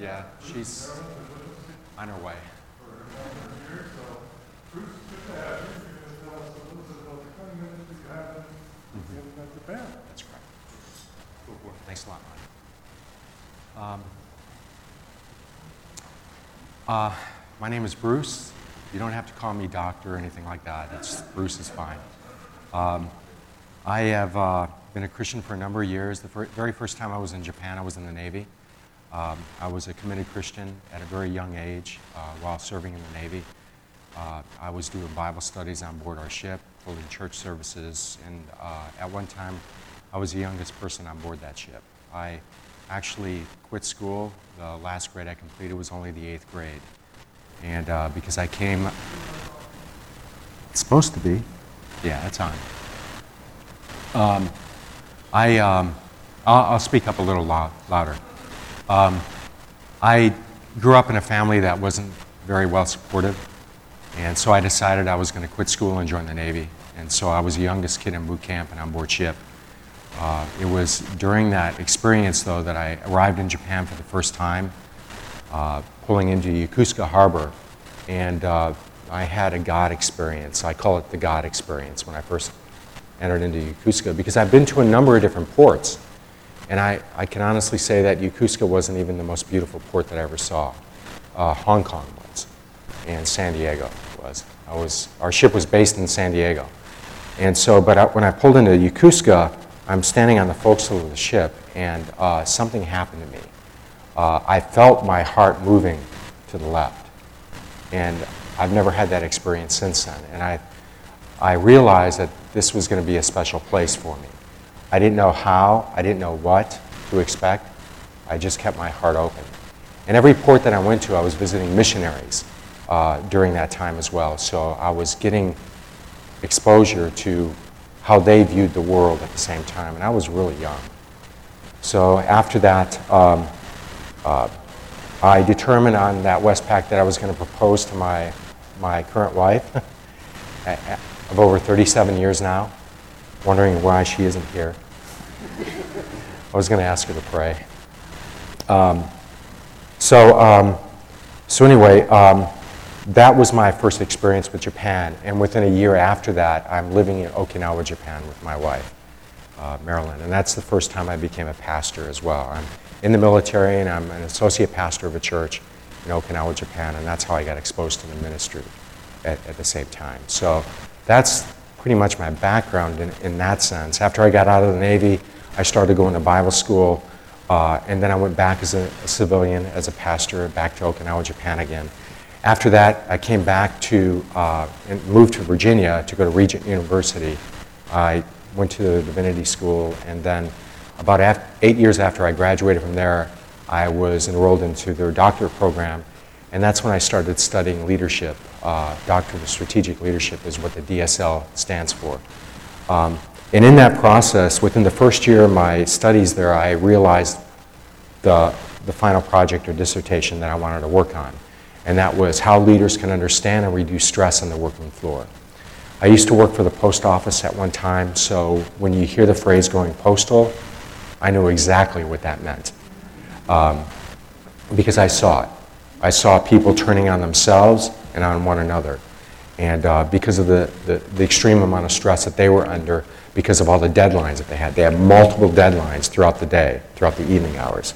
Yeah, she's on her way. That's correct. Thanks a lot, Mike. Um, uh, my name is Bruce. You don't have to call me doctor or anything like that. It's, Bruce is fine. Um, I have uh, been a Christian for a number of years. The fir- very first time I was in Japan, I was in the Navy. Um, I was a committed Christian at a very young age uh, while serving in the Navy. Uh, I was doing Bible studies on board our ship, holding church services, and uh, at one time, I was the youngest person on board that ship. I actually quit school. The last grade I completed was only the eighth grade. And uh, because I came, it's supposed to be, yeah, it's on. Um, I, um, I'll, I'll, speak up a little loud, louder. Um, I grew up in a family that wasn't very well supportive, and so I decided I was going to quit school and join the Navy. And so I was the youngest kid in boot camp and on board ship. Uh, it was during that experience, though, that I arrived in Japan for the first time, uh, pulling into Yokosuka Harbor, and uh, I had a God experience. I call it the God experience when I first entered into Yokosuka because I've been to a number of different ports. And I, I can honestly say that Yokosuka wasn't even the most beautiful port that I ever saw. Uh, Hong Kong was, and San Diego was. I was. Our ship was based in San Diego. And so, but I, when I pulled into Yokosuka, I'm standing on the forecastle of the ship, and uh, something happened to me. Uh, I felt my heart moving to the left. And I've never had that experience since then. And I, I realized that this was going to be a special place for me. I didn't know how, I didn't know what to expect. I just kept my heart open. And every port that I went to, I was visiting missionaries uh, during that time as well. So I was getting exposure to how they viewed the world at the same time. And I was really young. So after that, um, uh, I determined on that Westpac that I was going to propose to my, my current wife of over 37 years now, wondering why she isn't here. I was going to ask her to pray. Um, so, um, so anyway, um, that was my first experience with Japan. And within a year after that, I'm living in Okinawa, Japan with my wife, uh, Marilyn. And that's the first time I became a pastor as well. I'm in the military and I'm an associate pastor of a church in Okinawa, Japan. And that's how I got exposed to the ministry at, at the same time. So that's pretty much my background in, in that sense. After I got out of the Navy, I started going to Bible school. Uh, and then I went back as a, a, civilian, as a pastor, back to Okinawa, Japan again. After that, I came back to uh, and moved to Virginia to go to Regent University. I went to the divinity school, and then about eight years after I graduated from there, I was enrolled into their doctorate program, and that's when I started studying leadership. Uh, Doctorate of Strategic Leadership is what the DSL stands for. Um, and in that process, within the first year of my studies there, I realized the, the final project or dissertation that I wanted to work on and that was how leaders can understand and reduce stress on the working floor. I used to work for the post office at one time, so when you hear the phrase going postal, I knew exactly what that meant um, because I saw it. I saw people turning on themselves and on one another. And uh, because of the, the, the, extreme amount of stress that they were under, because of all the deadlines that they had, they had multiple deadlines throughout the day, throughout the evening hours,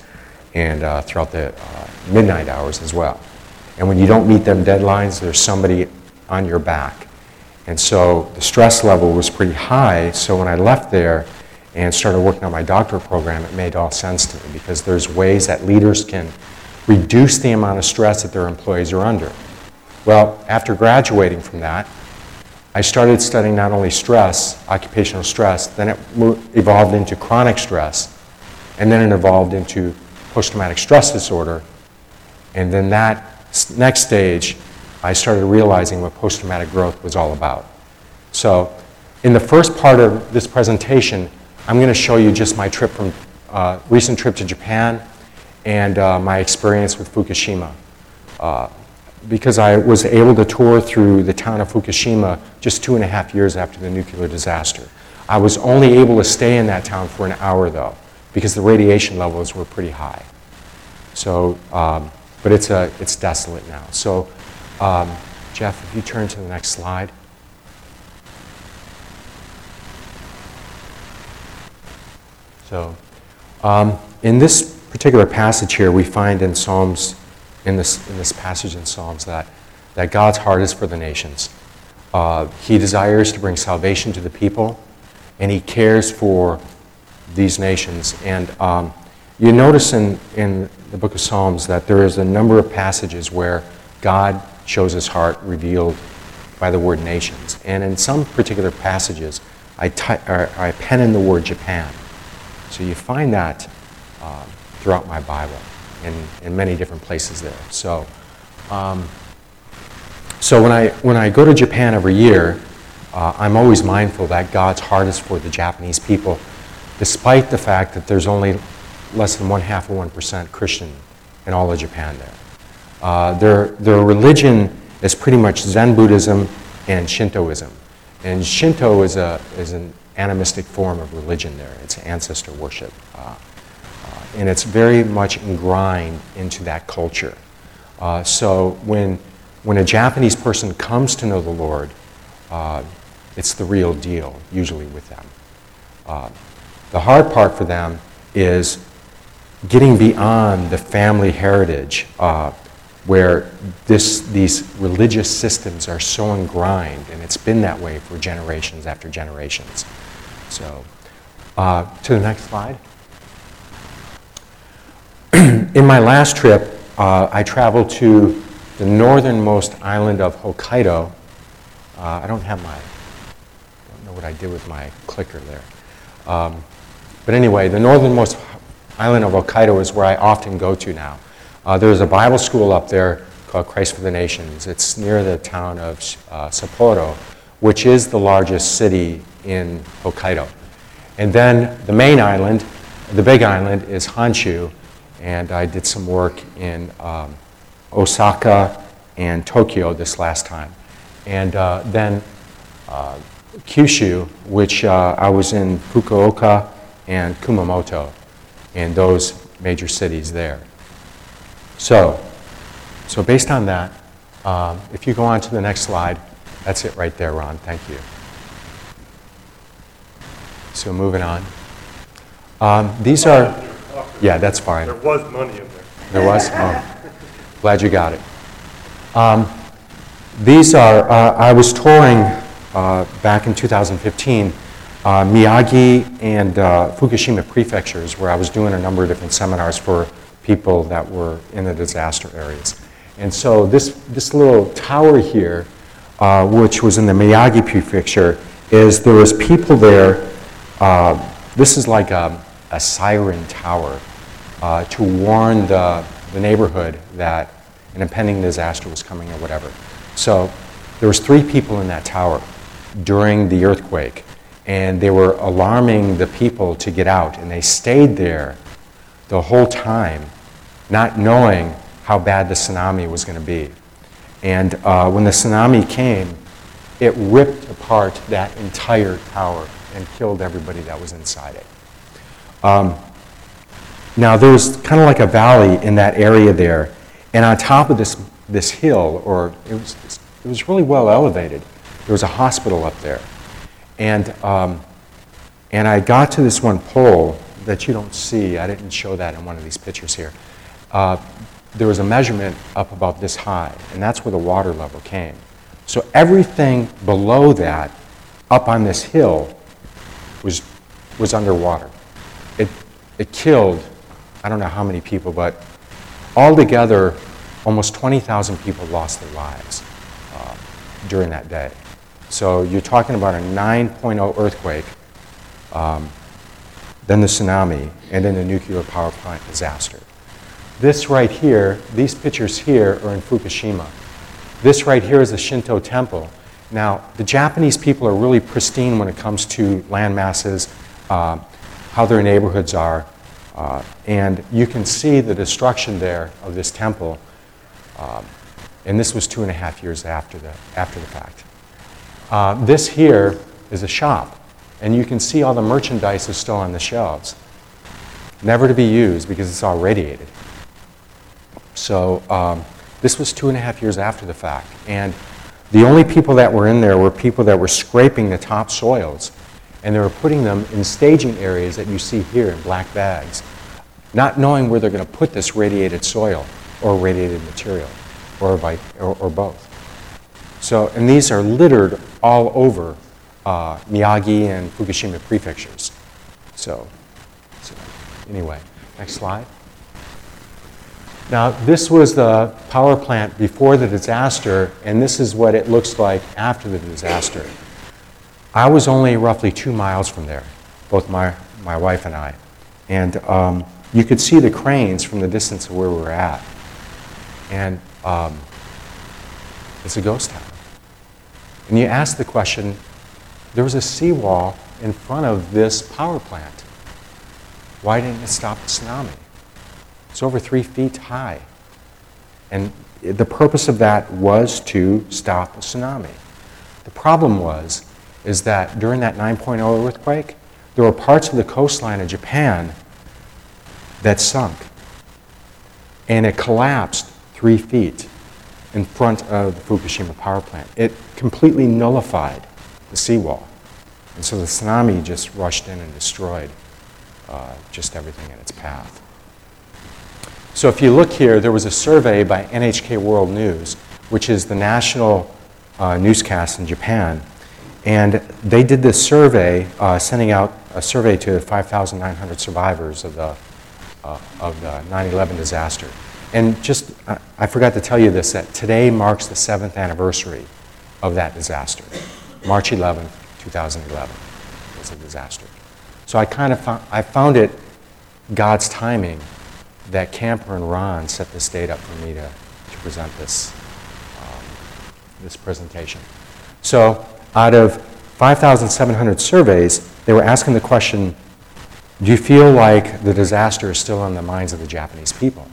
and uh, throughout the uh, midnight hours as well. And when you don't meet them deadlines, there's somebody on your back. And so the stress level was pretty high. So when I left there and started working on my doctorate program, it made all sense to me because there's ways that leaders can reduce the amount of stress that their employees are under. Well, after graduating from that, I started studying not only stress, occupational stress, then it evolved into chronic stress, and then it evolved into post traumatic stress disorder, and then that next stage, I started realizing what post traumatic growth was all about. So, in the first part of this presentation, I'm going to show you just my trip from uh, recent trip to Japan and uh, my experience with Fukushima. Uh, because I was able to tour through the town of Fukushima just two and a half years after the nuclear disaster. I was only able to stay in that town for an hour though, because the radiation levels were pretty high. So, um, but it's, a, it's desolate now. So, um, Jeff, if you turn to the next slide. So, um, in this particular passage here, we find in Psalms, in this, in this passage in Psalms, that, that God's heart is for the nations. Uh, he desires to bring salvation to the people, and He cares for these nations. And um, you notice in, in the book of Psalms that there is a number of passages where God shows His heart revealed by the word nations. And in some particular passages, I, ty- I pen in the word Japan. So you find that um, throughout my Bible in, in many different places there. So, um, so when, I, when I go to Japan every year, uh, I'm always mindful that God's heart is for the Japanese people, despite the fact that there's only less than one half of 1% Christian in all of Japan there. Uh, their, their religion is pretty much Zen Buddhism and Shintoism. And Shinto is, a, is an animistic form of religion there. It's ancestor worship. Uh, and it's very much ingrained into that culture. Uh, so when, when a Japanese person comes to know the Lord, uh, it's the real deal, usually with them. Uh, the hard part for them is getting beyond the family heritage uh, where this, these religious systems are so ingrained, and it's been that way for generations after generations. So, uh, to the next slide. In my last trip, uh, I traveled to the northernmost island of Hokkaido. Uh, I don't have my, I don't know what I did with my clicker there. Um, but anyway, the northernmost island of Hokkaido is where I often go to now. Uh, there's a Bible school up there called Christ for the Nations. It's near the town of uh, Sapporo, which is the largest city in Hokkaido. And then the main island, the big island, is Honshu, and I did some work in um, Osaka and Tokyo this last time. And uh, then uh, Kyushu, which uh, I was in Fukuoka and Kumamoto, in those major cities there. So, so based on that, um, if you go on to the next slide, that's it right there, Ron. Thank you. So moving on. Um, these are, yeah, that's fine. There was money in there. There was? Oh, glad you got it. Um, these are, uh, I was touring uh, back in 2015, uh, Miyagi and uh, Fukushima prefectures, where I was doing a number of different seminars for people that were in the disaster areas. And so this, this little tower here, uh, which was in the Miyagi prefecture, is there was people there uh, this is like a, a siren tower uh, to warn the, the neighborhood that an impending disaster was coming or whatever. So there was three people in that tower during the earthquake, and they were alarming the people to get out, and they stayed there the whole time, not knowing how bad the tsunami was going to be. And uh, when the tsunami came, it ripped apart that entire tower and killed everybody that was inside it. Um, now, there was kind of like a valley in that area there, and on top of this, this hill, or it was, it was really well elevated, there was a hospital up there. And, um, and I got to this one pole that you don't see. I didn't show that in one of these pictures here. Uh, there was a measurement up above this high, and that's where the water level came. So everything below that, up on this hill, was, was underwater. It, killed, I don't know how many people, but altogether, almost 20,000 people lost their lives uh, during that day. So you're talking about a 9.0 earthquake, um, then the tsunami, and then the nuclear power plant disaster. This right here, these pictures here are in Fukushima. This right here is a Shinto temple. Now, the Japanese people are really pristine when it comes to land masses, uh, how their neighborhoods are, uh, and you can see the destruction there of this temple. Um, and this was two and a half years after the, after the fact. Uh, this here is a shop, and you can see all the merchandise is still on the shelves. Never to be used because it's all radiated. So um, this was two and a half years after the fact. And the only people that were in there were people that were scraping the top soils. And they were putting them in staging areas that you see here in black bags, not knowing where they're going to put this radiated soil or radiated material or, by, or, or both. So, and these are littered all over uh, Miyagi and Fukushima prefectures. So, so, anyway, next slide. Now, this was the power plant before the disaster, and this is what it looks like after the disaster. I was only roughly two miles from there, both my, my wife and I. And um, you could see the cranes from the distance of where we were at. And um, it's a ghost town. And you ask the question there was a seawall in front of this power plant. Why didn't it stop the tsunami? It's over three feet high. And the purpose of that was to stop a tsunami. The problem was, is that during that 9.0 earthquake, there were parts of the coastline of Japan that sunk. And it collapsed three feet in front of the Fukushima power plant. It completely nullified the seawall. And so the tsunami just rushed in and destroyed uh, just everything in its path. So if you look here, there was a survey by NHK World News, which is the national uh, newscast in Japan. And they did this survey, uh, sending out a survey to 5,900 survivors of the, uh, of the 9 11 disaster. And just, I forgot to tell you this, that today marks the seventh anniversary of that disaster. March 11, 2011 was a disaster. So I kind of found, I found it God's timing that Camper and Ron set this date up for me to, to present this, um, this presentation. So out of 5,700 surveys, they were asking the question, do you feel like the disaster is still on the minds of the Japanese people?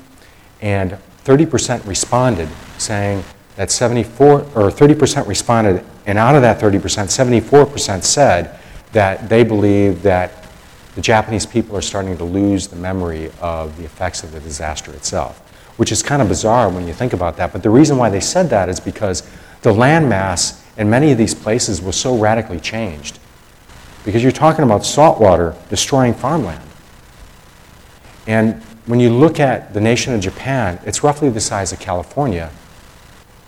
And 30% responded saying that 74, or 30% responded, and out of that 30%, 74% said that they believe that the Japanese people are starting to lose the memory of the effects of the disaster itself, which is kind of bizarre when you think about that. But the reason why they said that is because the landmass in many of these places were so radically changed. Because you're talking about saltwater destroying farmland. And when you look at the nation of Japan, it's roughly the size of California,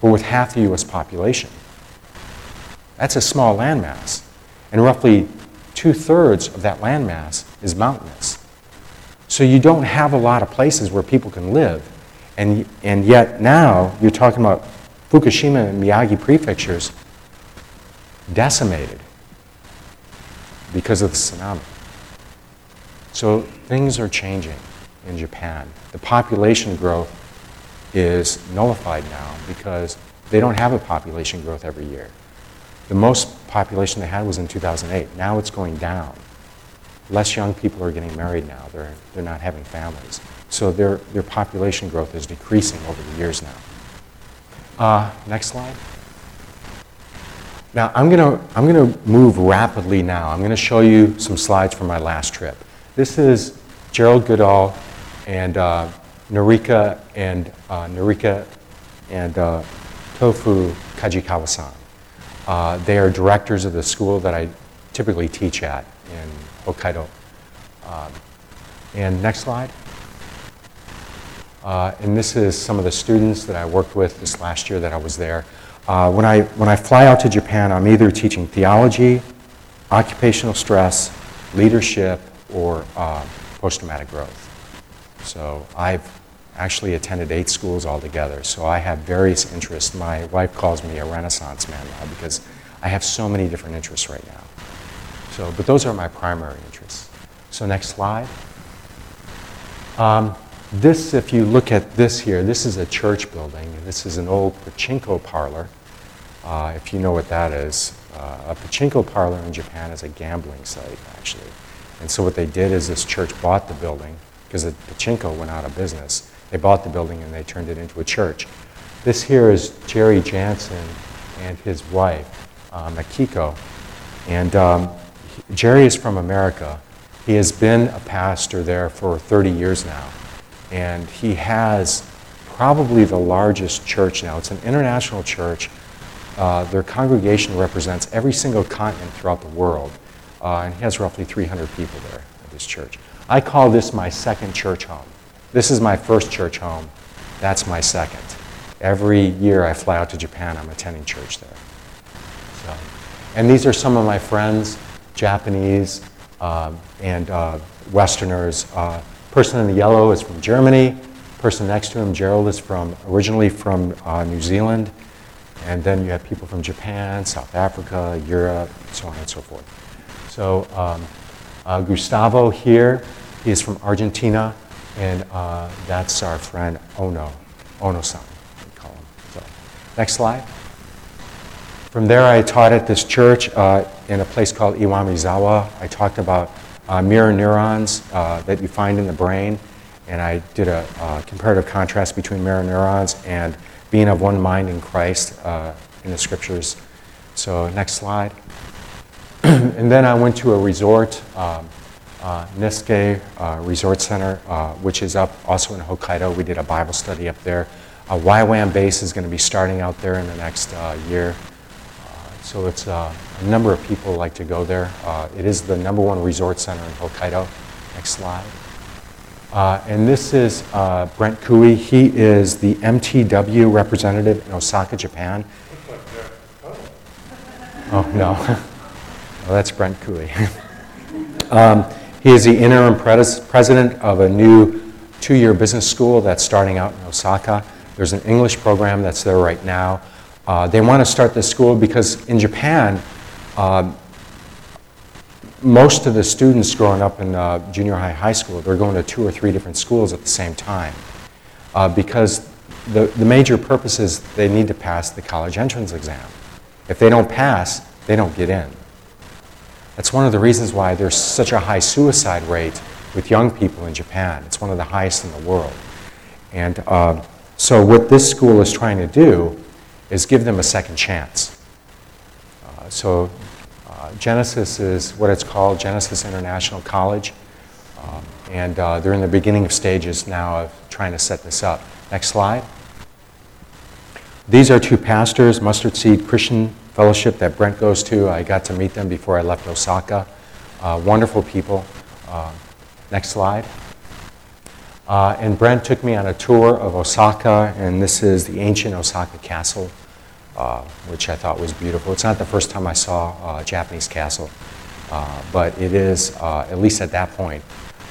but with half the US population. That's a small landmass. And roughly two thirds of that landmass is mountainous. So you don't have a lot of places where people can live. And, and yet now you're talking about Fukushima and Miyagi prefectures decimated because of the tsunami. So things are changing in Japan. The population growth is nullified now because they don't have a population growth every year. The most population they had was in 2008. Now it's going down. Less young people are getting married now. They're, they're not having families. So their, their population growth is decreasing over the years now. Uh, next slide. Now, I'm going to I'm gonna move rapidly now. I'm going to show you some slides from my last trip. This is Gerald Goodall and uh, Norika and uh, Norika and uh, Tofu Kajikawa-san. Uh, they are directors of the school that I typically teach at in Hokkaido. Um, and next slide. Uh, and this is some of the students that I worked with this last year that I was there. Uh, when, I, when I fly out to Japan, I'm either teaching theology, occupational stress, leadership, or uh, post traumatic growth. So I've actually attended eight schools altogether. So I have various interests. My wife calls me a renaissance man now because I have so many different interests right now. So, but those are my primary interests. So next slide. Um, this, if you look at this here, this is a church building. This is an old pachinko parlor. Uh, if you know what that is, uh, a pachinko parlor in Japan is a gambling site, actually. And so what they did is this church bought the building because the pachinko went out of business. They bought the building and they turned it into a church. This here is Jerry Jansen and his wife, uh, Makiko. And um, Jerry is from America. He has been a pastor there for 30 years now. And he has probably the largest church now. It's an international church. Uh, their congregation represents every single continent throughout the world, uh, and he has roughly 300 people there at this church. I call this my second church home. This is my first church home. That's my second. Every year I fly out to Japan, I'm attending church there. So, and these are some of my friends, Japanese um, and uh, Westerners. Uh, person in the yellow is from Germany. Person next to him, Gerald, is from originally from uh, New Zealand. And then you have people from Japan, South Africa, Europe, so on and so forth. So um, uh, Gustavo here, he is from Argentina, and uh, that's our friend Ono, Ono-san, we call him. So, next slide. From there, I taught at this church uh, in a place called Iwamizawa. I talked about uh, mirror neurons uh, that you find in the brain, and I did a uh, comparative contrast between mirror neurons and being of one mind in Christ uh, in the scriptures. So, next slide. and then I went to a resort, um, uh, Niseko uh, Resort Center, which is up also in Hokkaido. We did a Bible study up there. A YWAM base is going to be starting out there in the next year. Uh, so it's uh, a number of people like to go there. it is the number one resort center in Hokkaido. Next slide. Uh, and this is uh, Brent Kui. He is the MTW representative in Osaka, Japan. Oh, no. well, that's Brent Kui. um, he is the interim pres- president of a new two year business school that's starting out in Osaka. There's an English program that's there right now. Uh, they want to start this school because in Japan, um, most of the students growing up in uh, junior high, high school, they're going to two or three different schools at the same time uh, because the, the major purpose is they need to pass the college entrance exam. If they don't pass, they don't get in. That's one of the reasons why there's such a high suicide rate with young people in Japan. It's one of the highest in the world. And uh, so, what this school is trying to do is give them a second chance. Uh, so, Genesis is what it's called Genesis International College. Um, and uh, they're in the beginning of stages now of trying to set this up. Next slide. These are two pastors, Mustard Seed Christian Fellowship, that Brent goes to. I got to meet them before I left Osaka. Uh, wonderful people. Uh, next slide. Uh, and Brent took me on a tour of Osaka, and this is the ancient Osaka Castle. Uh, which I thought was beautiful. It's not the first time I saw uh, a Japanese castle, uh, but it is, uh, at least at that point,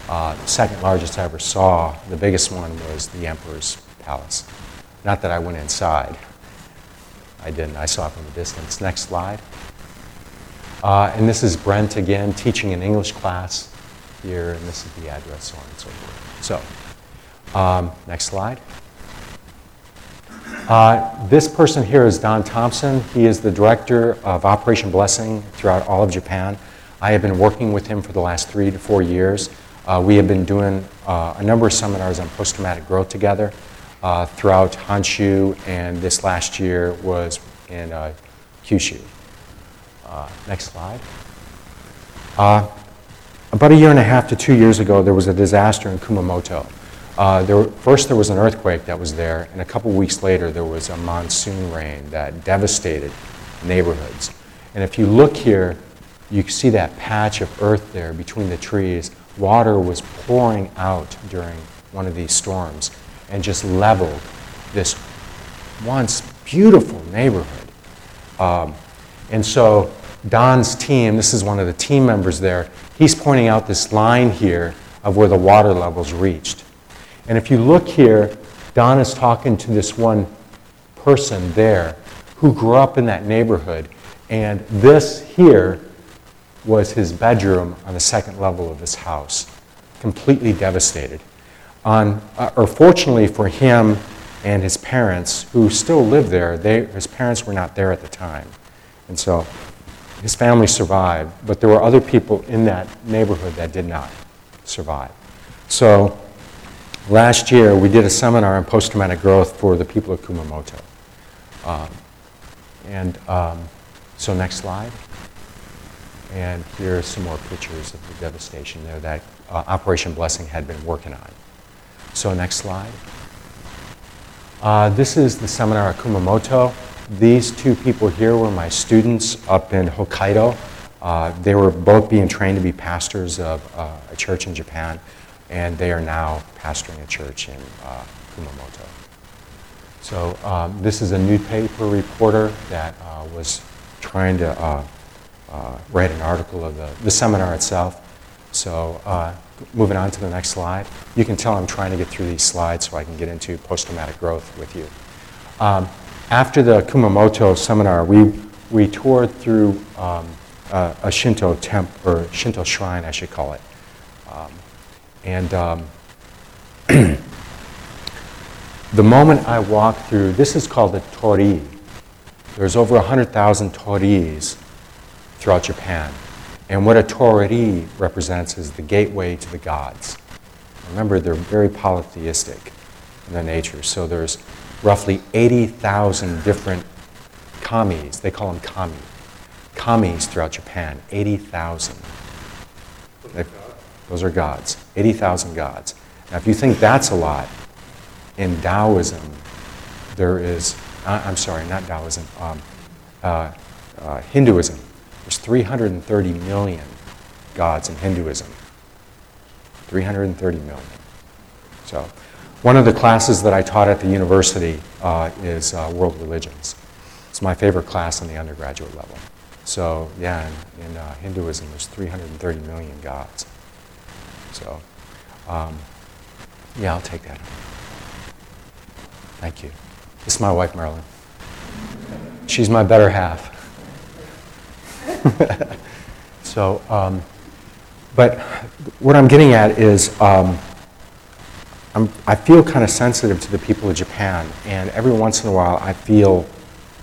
the second largest I ever saw. The biggest one was the Emperor's Palace. Not that I went inside. I didn't. I saw it from a distance. Next slide. Uh, and this is Brent again teaching an English class here, and this is the address, so on and so forth. So, um, next slide. Uh, this person here is Don Thompson. He is the director of Operation Blessing throughout all of Japan. I have been working with him for the last three to four years. Uh, we have been doing uh, a number of seminars on post traumatic growth together uh, throughout Honshu, and this last year was in uh, Kyushu. Uh, next slide. about a year and a half to two years ago, there was a disaster in Kumamoto. Uh, there, first, there was an earthquake that was there, and a couple weeks later, there was a monsoon rain that devastated neighborhoods. And if you look here, you see that patch of earth there between the trees. Water was pouring out during one of these storms and just leveled this once beautiful neighborhood. Um, and so Don's team, this is one of the team members there, he's pointing out this line here of where the water levels reached. And if you look here, Don is talking to this one person there who grew up in that neighborhood. And this here was his bedroom on the second level of his house, completely devastated. On, uh, or fortunately for him and his parents, who still live there, they, his parents were not there at the time. And so his family survived, but there were other people in that neighborhood that did not survive. So Last year, we did a seminar on post traumatic growth for the people of Kumamoto. Um, and um, so, next slide. And here are some more pictures of the devastation there that uh, Operation Blessing had been working on. So, next slide. Uh, this is the seminar at Kumamoto. These two people here were my students up in Hokkaido. Uh, they were both being trained to be pastors of uh, a church in Japan, and they are now pastoring a church in uh, Kumamoto. So um, this is a newspaper reporter that uh, was trying to uh, uh, write an article of the, the seminar itself. So uh, moving on to the next slide. You can tell I'm trying to get through these slides so I can get into post-traumatic growth with you. Um, after the Kumamoto seminar, we, we toured through um, a, a Shinto temple, or Shinto shrine, I should call it. Um, and um, the moment I walk through, this is called the Torii. There's over 100,000 toriis throughout Japan. And what a torii represents is the gateway to the gods. Remember, they're very polytheistic in their nature. So there's roughly 80,000 different kamis. They call them kami. Kamis throughout Japan, 80,000. Those are gods, 80,000 gods. Now, if you think that's a lot, in Taoism, there is, I'm sorry, not Taoism, um, uh, uh, Hinduism, there's 330 million gods in Hinduism. 330 million. So, one of the classes that I taught at the university uh, is uh, world religions. It's my favorite class on the undergraduate level. So, yeah, in, in uh, Hinduism, there's 330 million gods. So, um, yeah, I'll take that. Thank you. This is my wife, Marilyn. She's my better half. so, um, but what I'm getting at is um, i feel kind of sensitive to the people of Japan, and every once in a while I feel,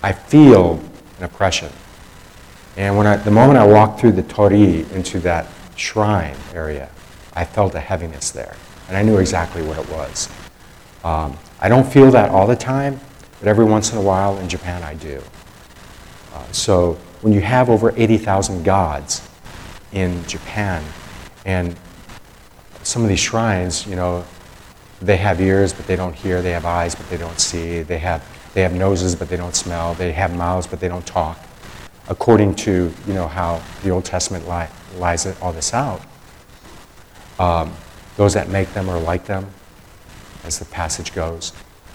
I feel an oppression. And when I, the moment I walk through the torii into that shrine area, I felt a heaviness there, and I knew exactly what it was. Um, I don't feel that all the time, but every once in a while in Japan I do. Uh, so when you have over 80,000 gods in Japan, and some of these shrines, you know, they have ears but they don't hear, they have eyes but they don't see, they have, they have noses but they don't smell, they have mouths but they don't talk, according to, you know, how the Old Testament li- lies all this out. Um, those that make them are like them, as the passage goes.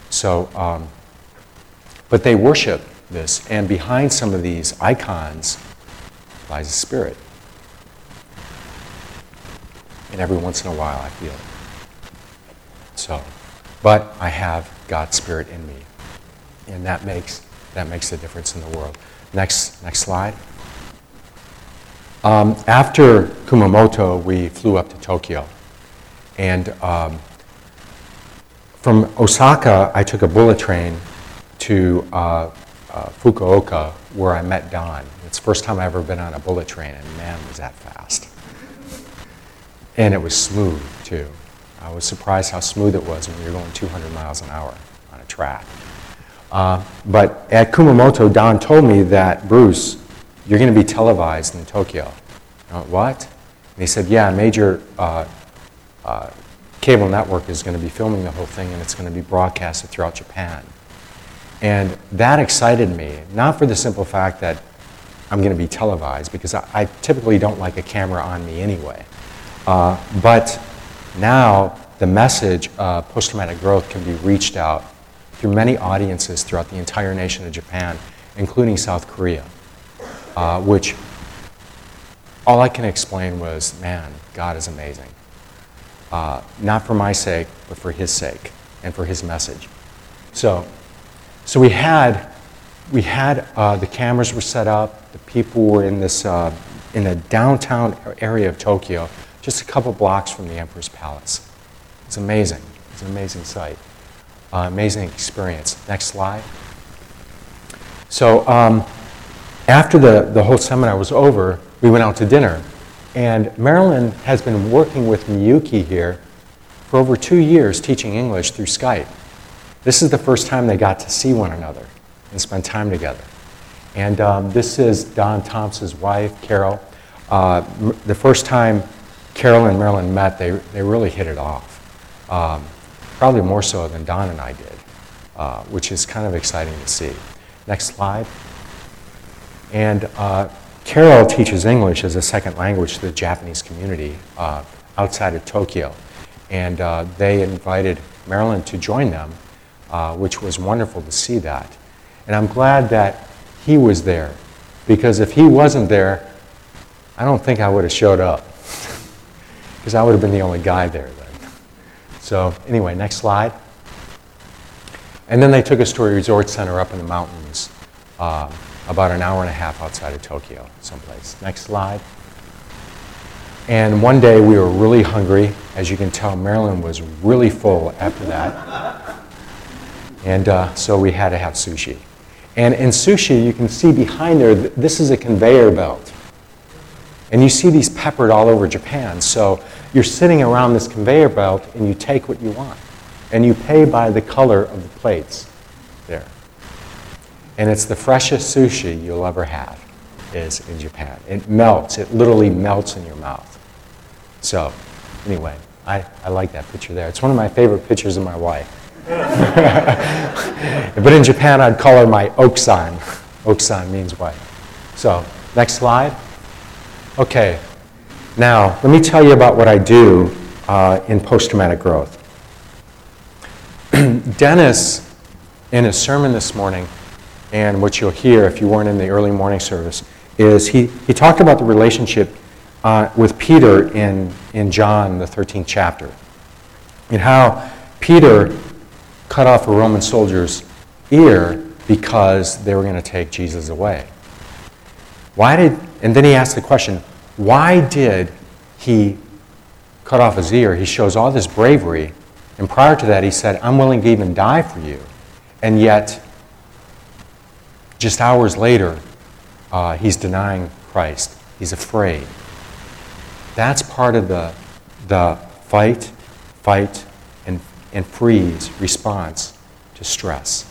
So, um, but they worship this, and behind some of these icons lies a spirit. And every once in a while I feel it. So, but I have God's Spirit in me. And that makes, that makes a difference in the world. Next, next slide. Um, after Kumamoto, we flew up to Tokyo. And um, from Osaka, I took a bullet train to uh, uh, Fukuoka, where I met Don. It's the first time I've ever been on a bullet train, and man, was that fast. And it was smooth, too. I was surprised how smooth it was when you're going 200 miles an hour on a track. Uh, but at Kumamoto, Don told me that, Bruce, you're going to be televised in Tokyo. Went, what? And he said, yeah, a major uh, uh, cable network is going to be filming the whole thing and it's going to be broadcasted throughout Japan. And that excited me, not for the simple fact that I'm going to be televised, because I, I typically don't like a camera on me anyway. Uh, but now the message of post traumatic growth can be reached out through many audiences throughout the entire nation of Japan, including South Korea, uh, which all I can explain was man, God is amazing. Uh, not for my sake, but for His sake and for His message. So, so we had, we had uh, the cameras were set up. The people were in this uh, in the downtown area of Tokyo, just a couple blocks from the Emperor's Palace. It's amazing. It's an amazing sight, uh, amazing experience. Next slide. So um, after the, the whole seminar was over, we went out to dinner. And Marilyn has been working with Miyuki here for over two years teaching English through Skype. This is the first time they got to see one another and spend time together. And um, this is Don Thompson's wife, Carol. Uh, the first time Carol and Marilyn met, they, they really hit it off. Um, probably more so than Don and I did. uh, which is kind of exciting to see. Next slide. And uh, Carol teaches English as a second language to the Japanese community uh, outside of Tokyo. And uh, they invited Marilyn to join them, uh, which was wonderful to see that. And I'm glad that he was there, because if he wasn't there, I don't think I would have showed up, because I would have been the only guy there then. So, anyway, next slide. And then they took us to a resort center up in the mountains, uh, about an hour and a half outside of Tokyo, someplace. Next slide. And one day we were really hungry. As you can tell, Marilyn was really full after that. And uh, so we had to have sushi. And in sushi, you can see behind there, this is a conveyor belt. And you see these peppered all over Japan. So you're sitting around this conveyor belt and you take what you want and you pay by the color of the plates there. And it's the freshest sushi you'll ever have is in Japan. It melts. It literally melts in your mouth. So, anyway, I, I like that picture there. It's one of my favorite pictures of my wife. but in Japan, I'd call her my Okusan. Okusan means wife. So, next slide. Okay, now let me tell you about what I do uh, in post traumatic growth. Dennis, in his sermon this morning, and what you'll hear if you weren't in the early morning service, is he, he talked about the relationship uh, with Peter in, in John, the 13th chapter, and how Peter cut off a Roman soldier's ear because they were going to take Jesus away. Why did, and then he asked the question, why did he cut off his ear? He shows all this bravery and prior to that, he said, I'm willing to even die for you. And yet, just hours later, uh, he's denying Christ. He's afraid. That's part of the, the fight, fight, and, and freeze response to stress.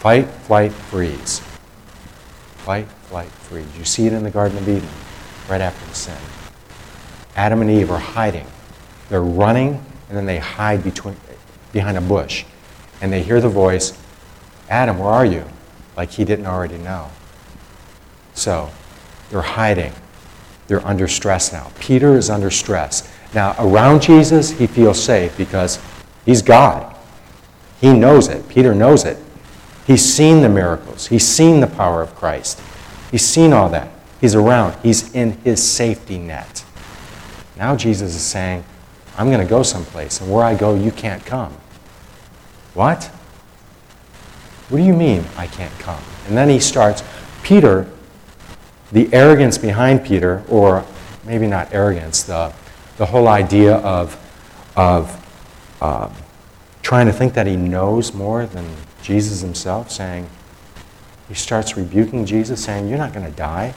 Fight, flight, freeze. Fight, flight, freeze. You see it in the Garden of Eden right after the sin. Adam and Eve are hiding. They're running and then they hide between, behind a bush. And they hear the voice, Adam, where are you? Like he didn't already know. So they're hiding. They're under stress now. Peter is under stress. Now, around Jesus, he feels safe because he's God. He knows it. Peter knows it. He's seen the miracles, he's seen the power of Christ. He's seen all that. He's around, he's in his safety net. Now, Jesus is saying, I'm going to go someplace, and where I go, you can't come. What? What do you mean I can't come? And then he starts, Peter, the arrogance behind Peter, or maybe not arrogance, the, the whole idea of, of uh, trying to think that he knows more than Jesus himself, saying, he starts rebuking Jesus, saying, You're not going to die.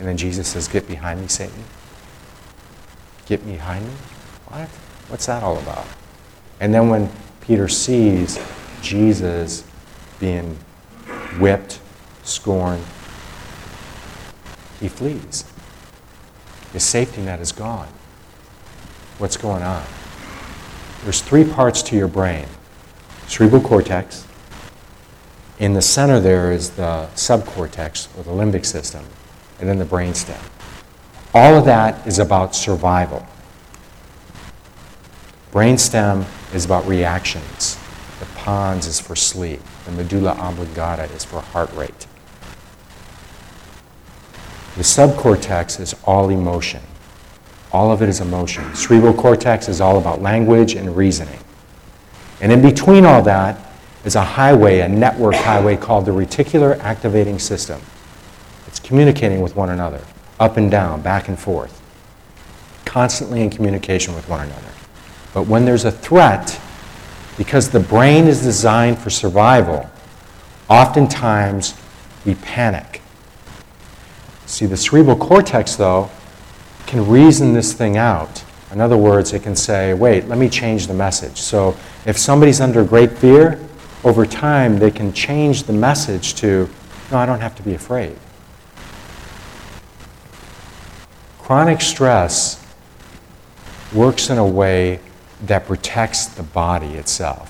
And then Jesus says, Get behind me, Satan. Get behind me. What? What's that all about? And then when Peter sees Jesus being whipped, scorned, he flees. His safety net is gone. What's going on? There's three parts to your brain cerebral cortex. In the center, there is the subcortex, or the limbic system, and then the brainstem. All of that is about survival. Brainstem is about reactions. The pons is for sleep. The medulla oblongata is for heart rate. The subcortex is all emotion. All of it is emotion. Cerebral cortex is all about language and reasoning. And in between all that is a highway, a network highway called the reticular activating system. It's communicating with one another, up and down, back and forth, constantly in communication with one another. But when there's a threat, because the brain is designed for survival, oftentimes we panic. See, the cerebral cortex, though, can reason this thing out. In other words, it can say, wait, let me change the message. So if somebody's under great fear, over time they can change the message to, no, I don't have to be afraid. Chronic stress works in a way that protects the body itself.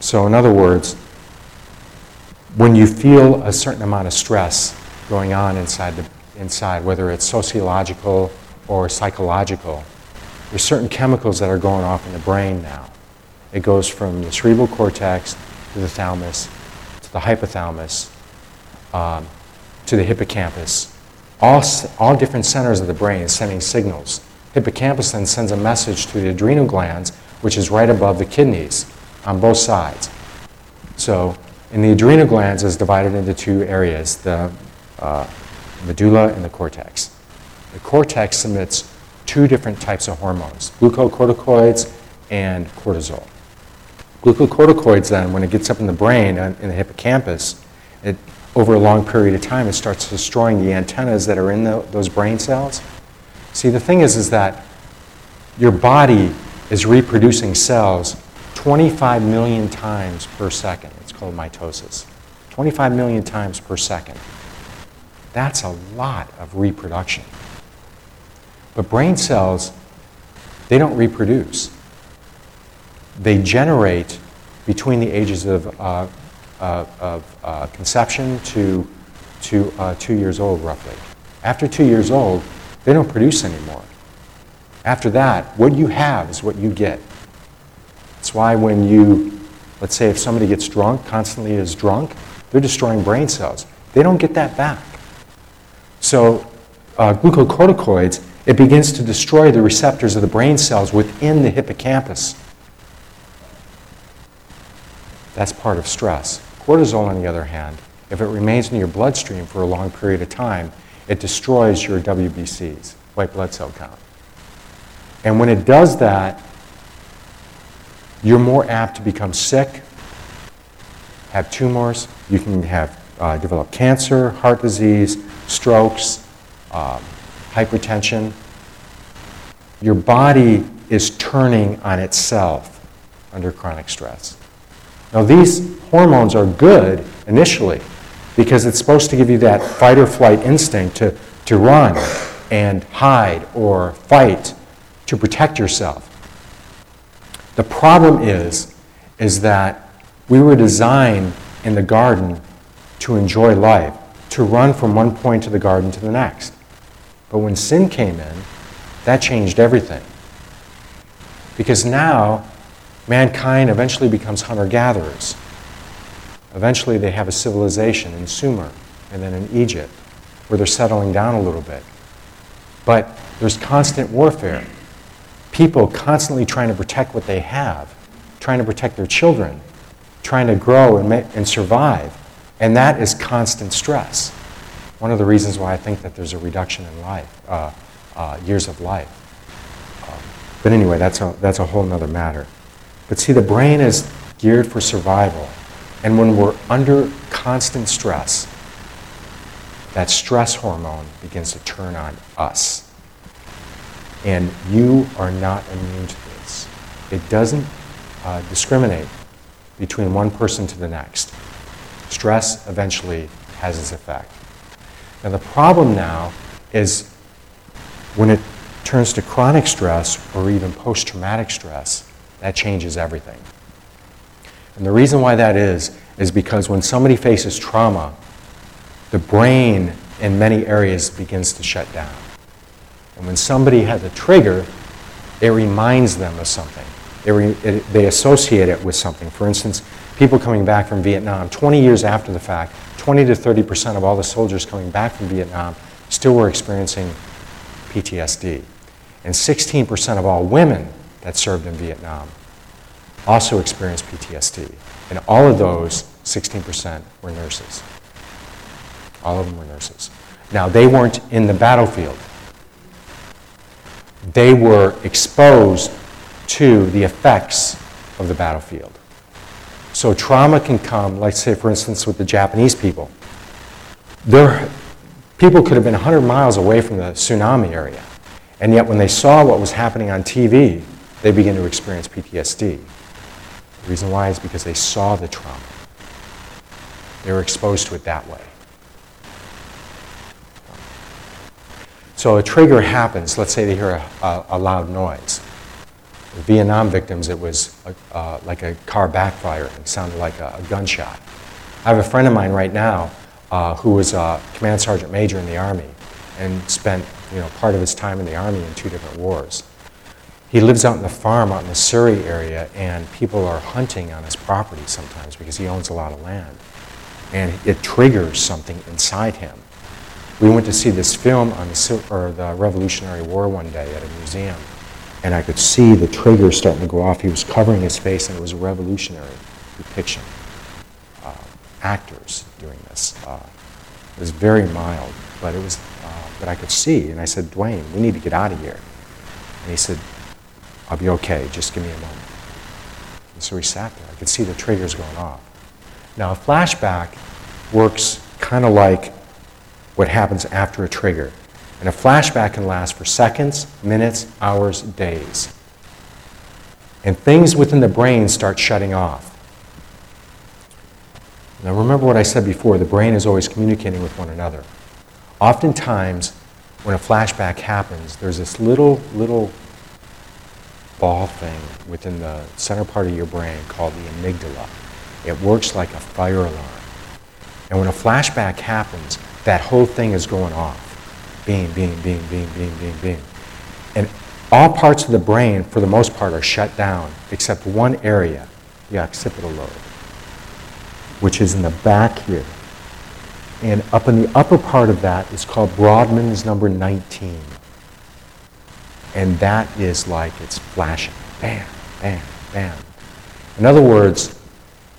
So, in other words, when you feel a certain amount of stress going on inside, the, inside whether it's sociological or psychological, there's certain chemicals that are going off in the brain now. It goes from the cerebral cortex to the thalamus, to the hypothalamus, um, to the hippocampus. All, all different centers of the brain sending signals. Hippocampus then sends a message to the adrenal glands, which is right above the kidneys on both sides. So, in the adrenal glands is divided into two areas the uh, medulla and the cortex. The cortex emits two different types of hormones glucocorticoids and cortisol. Glucocorticoids, then, when it gets up in the brain, uh, in the hippocampus, it, over a long period of time, it starts destroying the antennas that are in the, those brain cells. See, the thing is, is that your body is reproducing cells 25 million times per second. It's called mitosis. 25 million times per second. That's a lot of reproduction. But brain cells, they don't reproduce they generate between the ages of, uh, uh, of uh, conception to, to uh, two years old, roughly. After two years old, they don't produce anymore. After that, what you have is what you get. That's why when you, let's say if somebody gets drunk, constantly is drunk, they're destroying brain cells. They don't get that back. So uh, glucocorticoids, it begins to destroy the receptors of the brain cells within the hippocampus. That's part of stress. Cortisol, on the other hand, if it remains in your bloodstream for a long period of time, it destroys your WBCs, white blood cell count. And when it does that, you're more apt to become sick, have tumors, you can have uh, develop cancer, heart disease, strokes, um, hypertension. Your body is turning on itself under chronic stress. Now, these hormones are good initially because it's supposed to give you that fight or flight instinct to, to run and hide or fight to protect yourself. The problem is, is that we were designed in the garden to enjoy life, to run from one point of the garden to the next. But when sin came in, that changed everything. Because now mankind eventually becomes hunter gatherers. Eventually, they have a civilization in Sumer and then in Egypt where they're settling down a little bit. But there's constant warfare. People constantly trying to protect what they have, trying to protect their children, trying to grow and, ma- and survive. And that is constant stress. One of the reasons why I think that there's a reduction in life, uh, uh, years of life. Um, but anyway, that's a, that's a whole other matter. But see, the brain is geared for survival. And when we're under constant stress, that stress hormone begins to turn on us. And you are not immune to this. It doesn't uh, discriminate between one person to the next. Stress eventually has its effect. Now, the problem now is when it turns to chronic stress or even post traumatic stress, that changes everything. And the reason why that is, is because when somebody faces trauma, the brain in many areas begins to shut down. And when somebody has a trigger, it reminds them of something. It re, it, they associate it with something. For instance, people coming back from Vietnam, 20 years after the fact, 20 to 30 percent of all the soldiers coming back from Vietnam still were experiencing PTSD. And 16 percent of all women that served in Vietnam also experienced PTSD. And all of those, 16%, were nurses. All of them were nurses. Now, they weren't in the battlefield. They were exposed to the effects of the battlefield. So trauma can come, like say, for instance, with the Japanese people. There, people could have been 100 miles away from the tsunami area. And yet when they saw what was happening on TV, they begin to experience PTSD. The reason why is because they saw the trauma. They were exposed to it that way. So a trigger happens. Let's say they hear a, a, a loud noise. Vietnam victims, it was a, uh, like a car backfiring. It sounded like a, a, gunshot. I have a friend of mine right now uh, who was a command sergeant major in the Army and spent you know, part of his time in the Army in two different wars. He lives out in the farm out in the Surrey area, and people are hunting on his property sometimes because he owns a lot of land. And it triggers something inside him. We went to see this film on the, or the Revolutionary War one day at a museum, and I could see the trigger starting to go off. He was covering his face, and it was a revolutionary depiction. Uh, actors doing this. Uh, it was very mild, but it was, uh, but I could see. And I said, Dwayne, we need to get out of here. And he said, I'll be okay. Just give me a moment. And so we sat there. I could see the triggers going off. Now, a flashback works kind of like what happens after a trigger. And a flashback can last for seconds, minutes, hours, days. And things within the brain start shutting off. Now, remember what I said before the brain is always communicating with one another. Oftentimes, when a flashback happens, there's this little, little ball thing within the center part of your brain called the amygdala. It works like a fire alarm. And when a flashback happens, that whole thing is going off beam, beam, beam, beam, beam, beam, beam. And all parts of the brain, for the most part, are shut down except one area, the occipital lobe, which is in the back here. And up in the upper part of that is called Brodmann's number 19. And that is like it's flashing. Bam, bam, bam. In other words,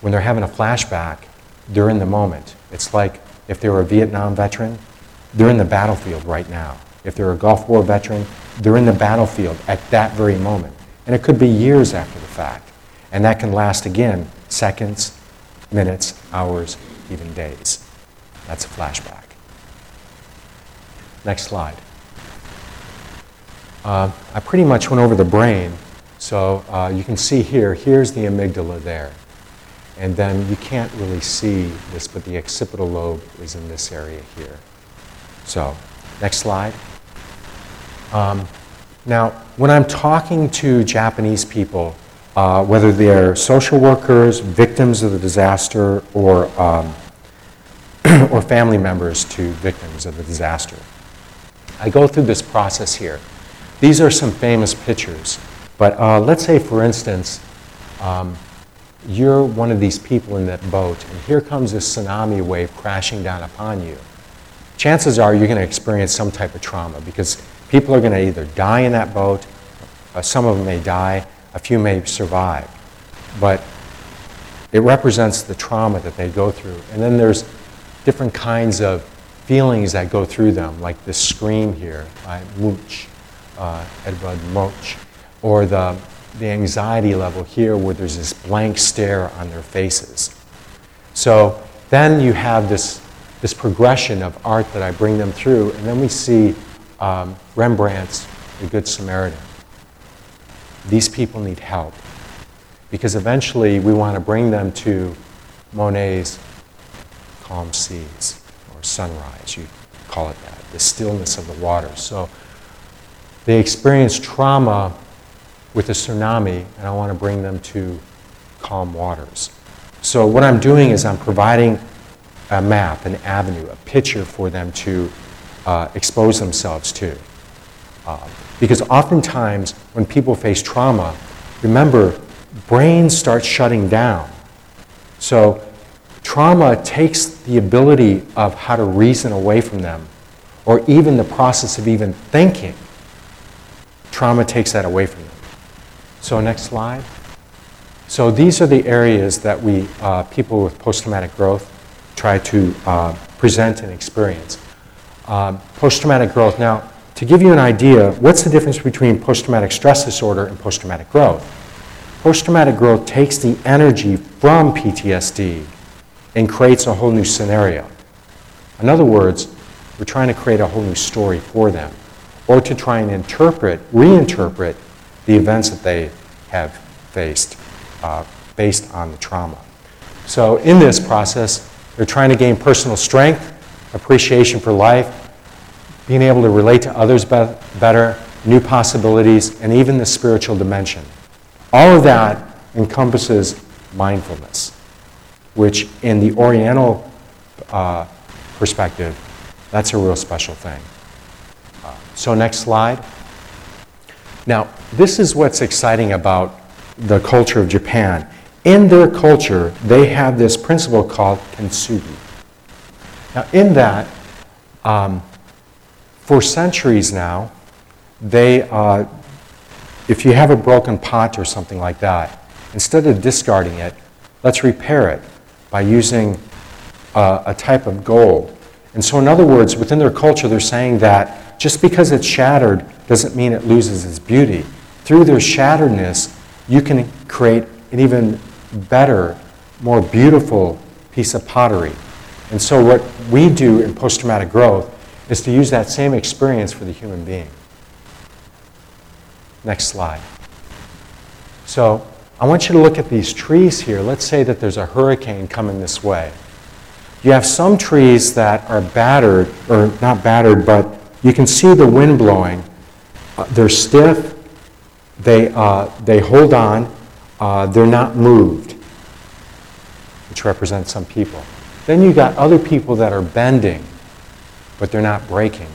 when they're having a flashback, they're in the moment. It's like if they were a Vietnam veteran, they're in the battlefield right now. If they're a Gulf War veteran, they're in the battlefield at that very moment. And it could be years after the fact. And that can last again seconds, minutes, hours, even days. That's a flashback. Next slide. Uh, I pretty much went over the brain. So uh, you can see here, here's the amygdala there. And then you can't really see this, but the occipital lobe is in this area here. So, next slide. Um, now, when I'm talking to Japanese people, uh, whether they're social workers, victims of the disaster, or, um, or family members to victims of the disaster, I go through this process here. These are some famous pictures, but uh, let's say, for instance, um, you're one of these people in that boat, and here comes a tsunami wave crashing down upon you chances are you're going to experience some type of trauma because people are going to either die in that boat, uh, some of them may die, a few may survive. But it represents the trauma that they go through. And then there's different kinds of feelings that go through them, like this scream here Munch, uh, Edvard Munch, or the, the anxiety level here where there's this blank stare on their faces. So then you have this this progression of art that I bring them through. And then we see um, Rembrandt's The Good Samaritan. These people need help because eventually we want to bring them to Monet's calm seas or sunrise, you call it that, the stillness of the water. So they experience trauma with a tsunami, and I want to bring them to calm waters. So what I'm doing is I'm providing a map, an avenue, a picture for them to uh, expose themselves to. Uh, because oftentimes, when people face trauma, remember, brains start shutting down. So, trauma takes the ability of how to reason away from them, or even the process of even thinking. Trauma takes that away from them. So, next slide. So, these are the areas that we, uh, people with post traumatic growth, try to uh, present and experience. Um, post-traumatic growth. Now, to give you an idea, what's the difference between post-traumatic stress disorder and post-traumatic growth? Post-traumatic growth takes the energy from PTSD and creates a whole new scenario. In other words, we're trying to create a whole new story for them, or to try and interpret, reinterpret the events that they have faced uh, based on the trauma. So in this process, they're trying to gain personal strength, appreciation for life, being able to relate to others be- better, new possibilities, and even the spiritual dimension. All of that encompasses mindfulness, which in the Oriental uh, perspective, that's a real special thing. So, next slide. Now, this is what's exciting about the culture of Japan. In their culture, they have this principle called kintsugi. Now, in that, um, for centuries now, they, uh, if you have a broken pot or something like that, instead of discarding it, let's repair it by using uh, a type of gold. And so, in other words, within their culture, they're saying that just because it's shattered doesn't mean it loses its beauty. Through their shatteredness, you can create an even better, more beautiful piece of pottery. And so, what we do in post traumatic growth is to use that same experience for the human being. Next slide. So, I want you to look at these trees here. Let's say that there's a hurricane coming this way. You have some trees that are battered, or not battered, but you can see the wind blowing. Uh, they're stiff, they, uh, they hold on, uh, they're not moved, which represents some people. Then you got other people that are bending, but they're not breaking.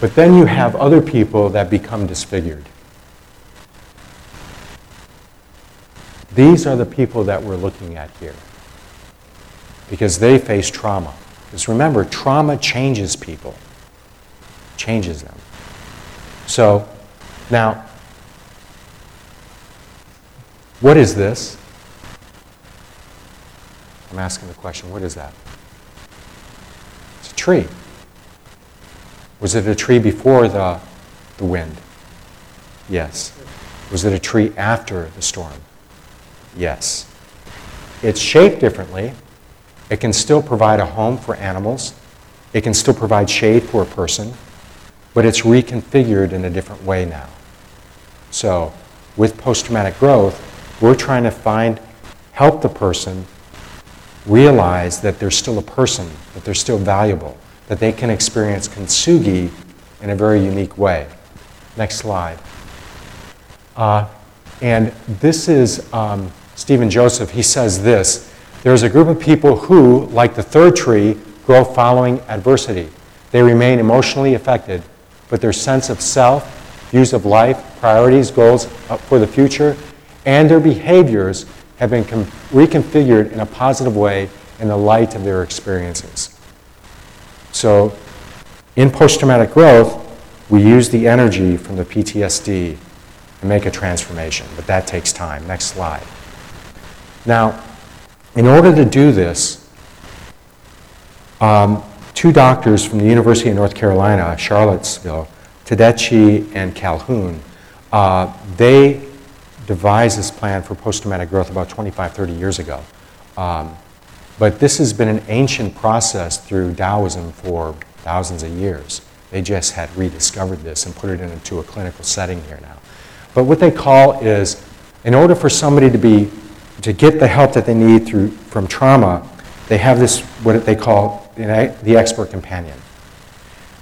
But then you have other people that become disfigured. These are the people that we're looking at here because they face trauma. Because remember, trauma changes people, changes them. So, now, what is this? I'm asking the question what is that? It's a tree. Was it a tree before the, the wind? Yes. Was it a tree after the storm? Yes. It's shaped differently. It can still provide a home for animals. It can still provide shade for a person, but it's reconfigured in a different way now. So, with post traumatic growth, we're trying to find, help the person realize that they're still a person, that they're still valuable, that they can experience kintsugi in a very unique way. Next slide. Uh, and this is um, Stephen Joseph. He says this There's a group of people who, like the third tree, grow following adversity. They remain emotionally affected, but their sense of self, views of life, priorities, goals uh, for the future, and their behaviors have been com- reconfigured in a positive way in the light of their experiences. So, in post traumatic growth, we use the energy from the PTSD and make a transformation, but that takes time. Next slide. Now, in order to do this, um, two doctors from the University of North Carolina, Charlottesville, Tedeschi and Calhoun, uh, they devised this plan for post-traumatic growth about 25, 30 years ago. Um, but this has been an ancient process through Taoism for thousands of years. They just had rediscovered this and put it into a clinical setting here now. But what they call is, in order for somebody to be, to get the help that they need through, from trauma, they have this, what they call the expert companion.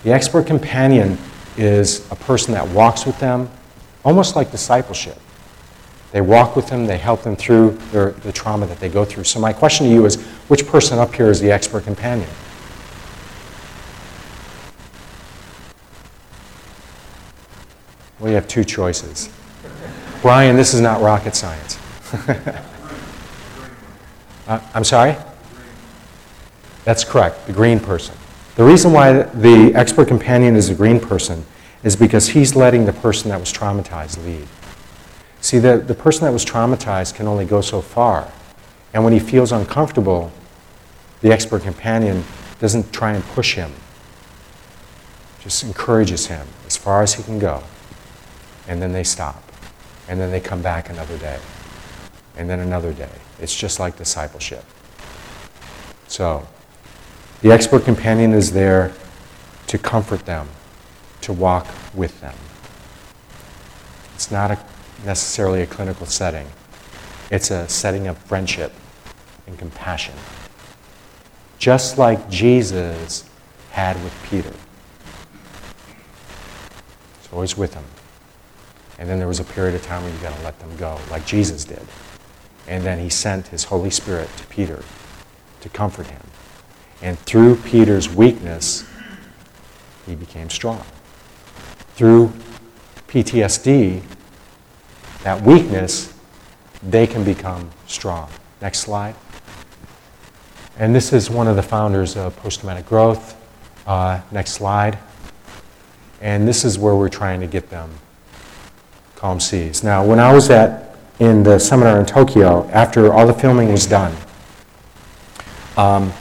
The expert companion is a person that walks with them, almost like discipleship. They walk with them, they help them through their, the trauma that they go through. So, my question to you is which person up here is the expert companion? Well, you have two choices. Brian, this is not rocket science. uh, I'm sorry? That's correct, the green person. The reason why the expert companion is a green person is because he's letting the person that was traumatized lead. See, the, the person that was traumatized can only go so far. And when he feels uncomfortable, the expert companion doesn't try and push him, just encourages him as far as he can go. And then they stop. And then they come back another day. And then another day. It's just like discipleship. So, the expert companion is there to comfort them, to walk with them. It's not a necessarily a clinical setting. It's a setting of friendship and compassion. Just like Jesus had with Peter. It's always with him. And then there was a period of time where you got to let them go, like Jesus did. And then he sent his Holy Spirit to Peter to comfort him. And through Peter's weakness, he became strong. Through PTSD, that weakness, they can become strong. Next slide. And this is one of the founders of Post Traumatic Growth. Uh, next slide. And this is where we're trying to get them calm seas. Now, when I was at in the seminar in Tokyo, after all the filming was done, um,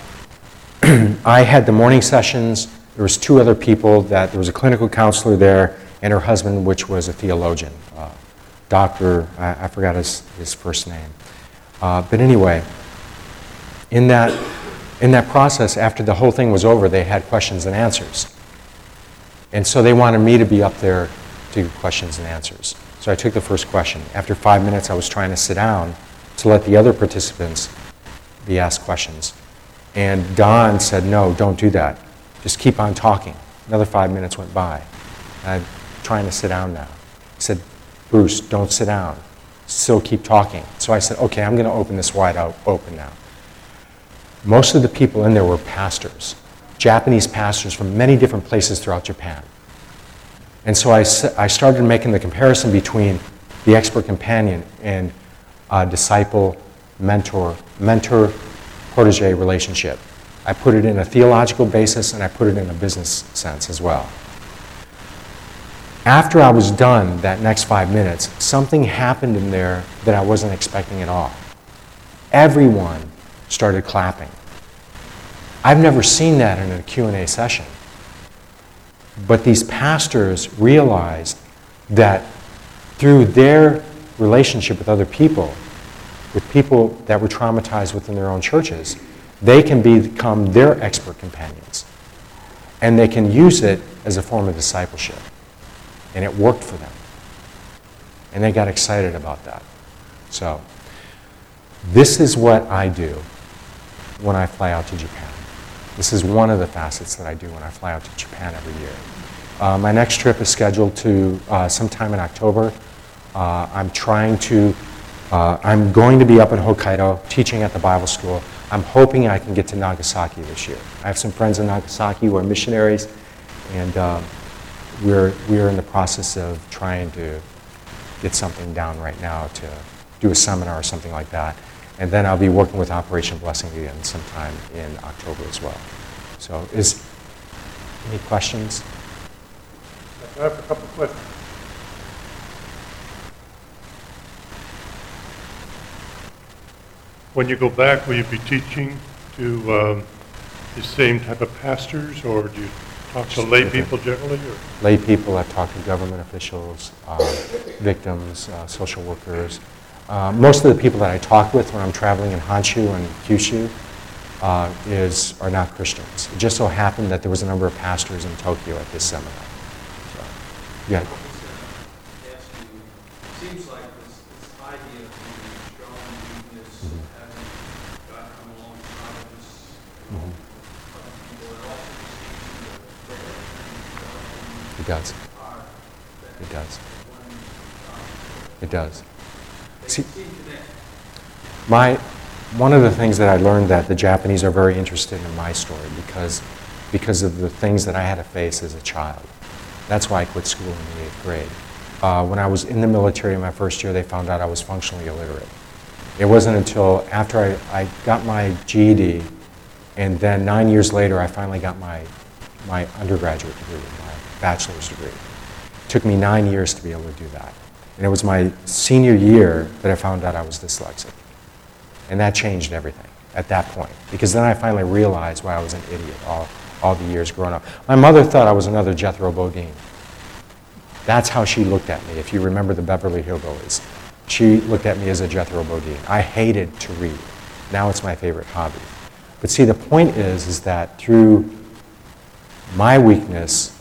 I had the morning sessions. There was two other people. That there was a clinical counselor there, and her husband, which was a theologian, uh, doctor. I, I, forgot his, his first name. Uh, but anyway, in that in that process, after the whole thing was over, they had questions and answers. And so they wanted me to be up there to questions and answers. So I took the first question. After five minutes, I was trying to sit down to let the other participants be asked questions. And Don said, No, don't do that. Just keep on talking. Another five minutes went by. I'm trying to sit down now. He said, Bruce, don't sit down. Still keep talking. So I said, Okay, I'm going to open this wide open now. Most of the people in there were pastors, Japanese pastors from many different places throughout Japan. And so I, I started making the comparison between the expert companion and disciple mentor, mentor protege relationship. I put it in a theological basis and I put it in a business sense as well. After I was done that next five minutes, something happened in there that I wasn't expecting at all. Everyone started clapping. I've never seen that in a Q&A session. But these pastors realized that through their relationship with other people, with people that were traumatized within their own churches, they can become their expert companions. And they can use it as a form of discipleship. And it worked for them. And they got excited about that. So, this is what I do when I fly out to Japan. This is one of the facets that I do when I fly out to Japan every year. Uh, my next trip is scheduled to uh, sometime in October. Uh, I'm trying to, uh, I'm going to be up in Hokkaido teaching at the Bible school. I'm hoping I can get to Nagasaki this year. I have some friends in Nagasaki who are missionaries, and uh, we're, we're in the process of trying to get something down right now to do a seminar or something like that. And then I'll be working with Operation Blessing again sometime in October as well. So is, any questions? I have a couple of questions. When you go back, will you be teaching to um, the same type of pastors, or do you talk to lay people generally? Or? Lay people, I've talked to government officials, uh, victims, uh, social workers, uh, most of the people that I talk with when I'm traveling in Honshu and Kyushu uh, is, are not Christians. It just so happened that there was a number of pastors in Tokyo at this seminar. So, yeah. It does. It does. It does. See, my, one of the things that I learned that the Japanese are very interested in my story because, because of the things that I had to face as a child. That's why I quit school in the eighth grade. Uh, when I was in the military in my first year, they found out I was functionally illiterate. It wasn't until after I, I got my GED, and then nine years later, I finally got my, my undergraduate degree, my bachelor's degree. It took me nine years to be able to do that. And it was my senior year that I found out I was dyslexic. And that changed everything at that point. Because then I finally realized why I was an idiot all, all the years growing up. My mother thought I was another Jethro Bodine. That's how she looked at me, if you remember the Beverly Hillbillies. She looked at me as a Jethro Bodine. I hated to read. Now it's my favorite hobby. But see, the point is, is that through my weakness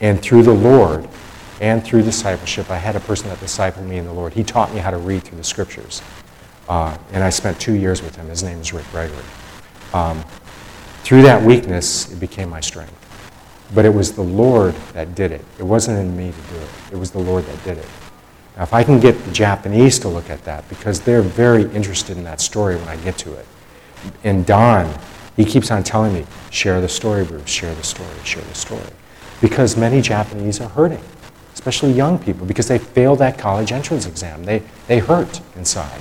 and through the Lord, and through discipleship. I had a person that discipled me in the Lord. He taught me how to read through the scriptures. Uh, and I spent two years with him. His name is Rick Gregory. Um, through that weakness, it became my strength. but it was the Lord that did it. It wasn't in me to do it. It was the Lord that did it. Now, if I can get the Japanese to look at that, because they're very interested in that story when I get to it. And Don, he keeps on telling me, share the story, Bruce, share the story, share the story. Because many Japanese are hurting, especially young people, because they failed that college entrance exam. They, they hurt inside.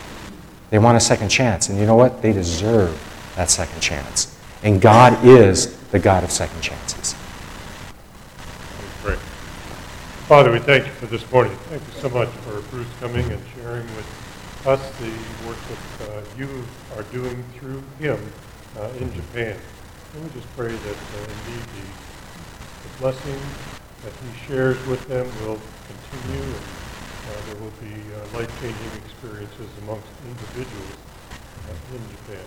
They want a second chance. And you know what? They deserve that second chance. And God is the God of second chances. Great. Father, we thank you for this morning. Thank you so much for Bruce coming and sharing with us the work that uh, you are doing through him uh, in Japan. And we just pray that uh, indeed the, the blessing that he shares with them will continue and uh, there will be uh, life-changing experiences amongst individuals uh, in Japan.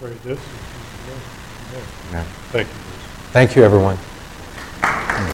We pray this in Jesus' name. Amen. Amen. Thank you, Bruce. Thank you, everyone.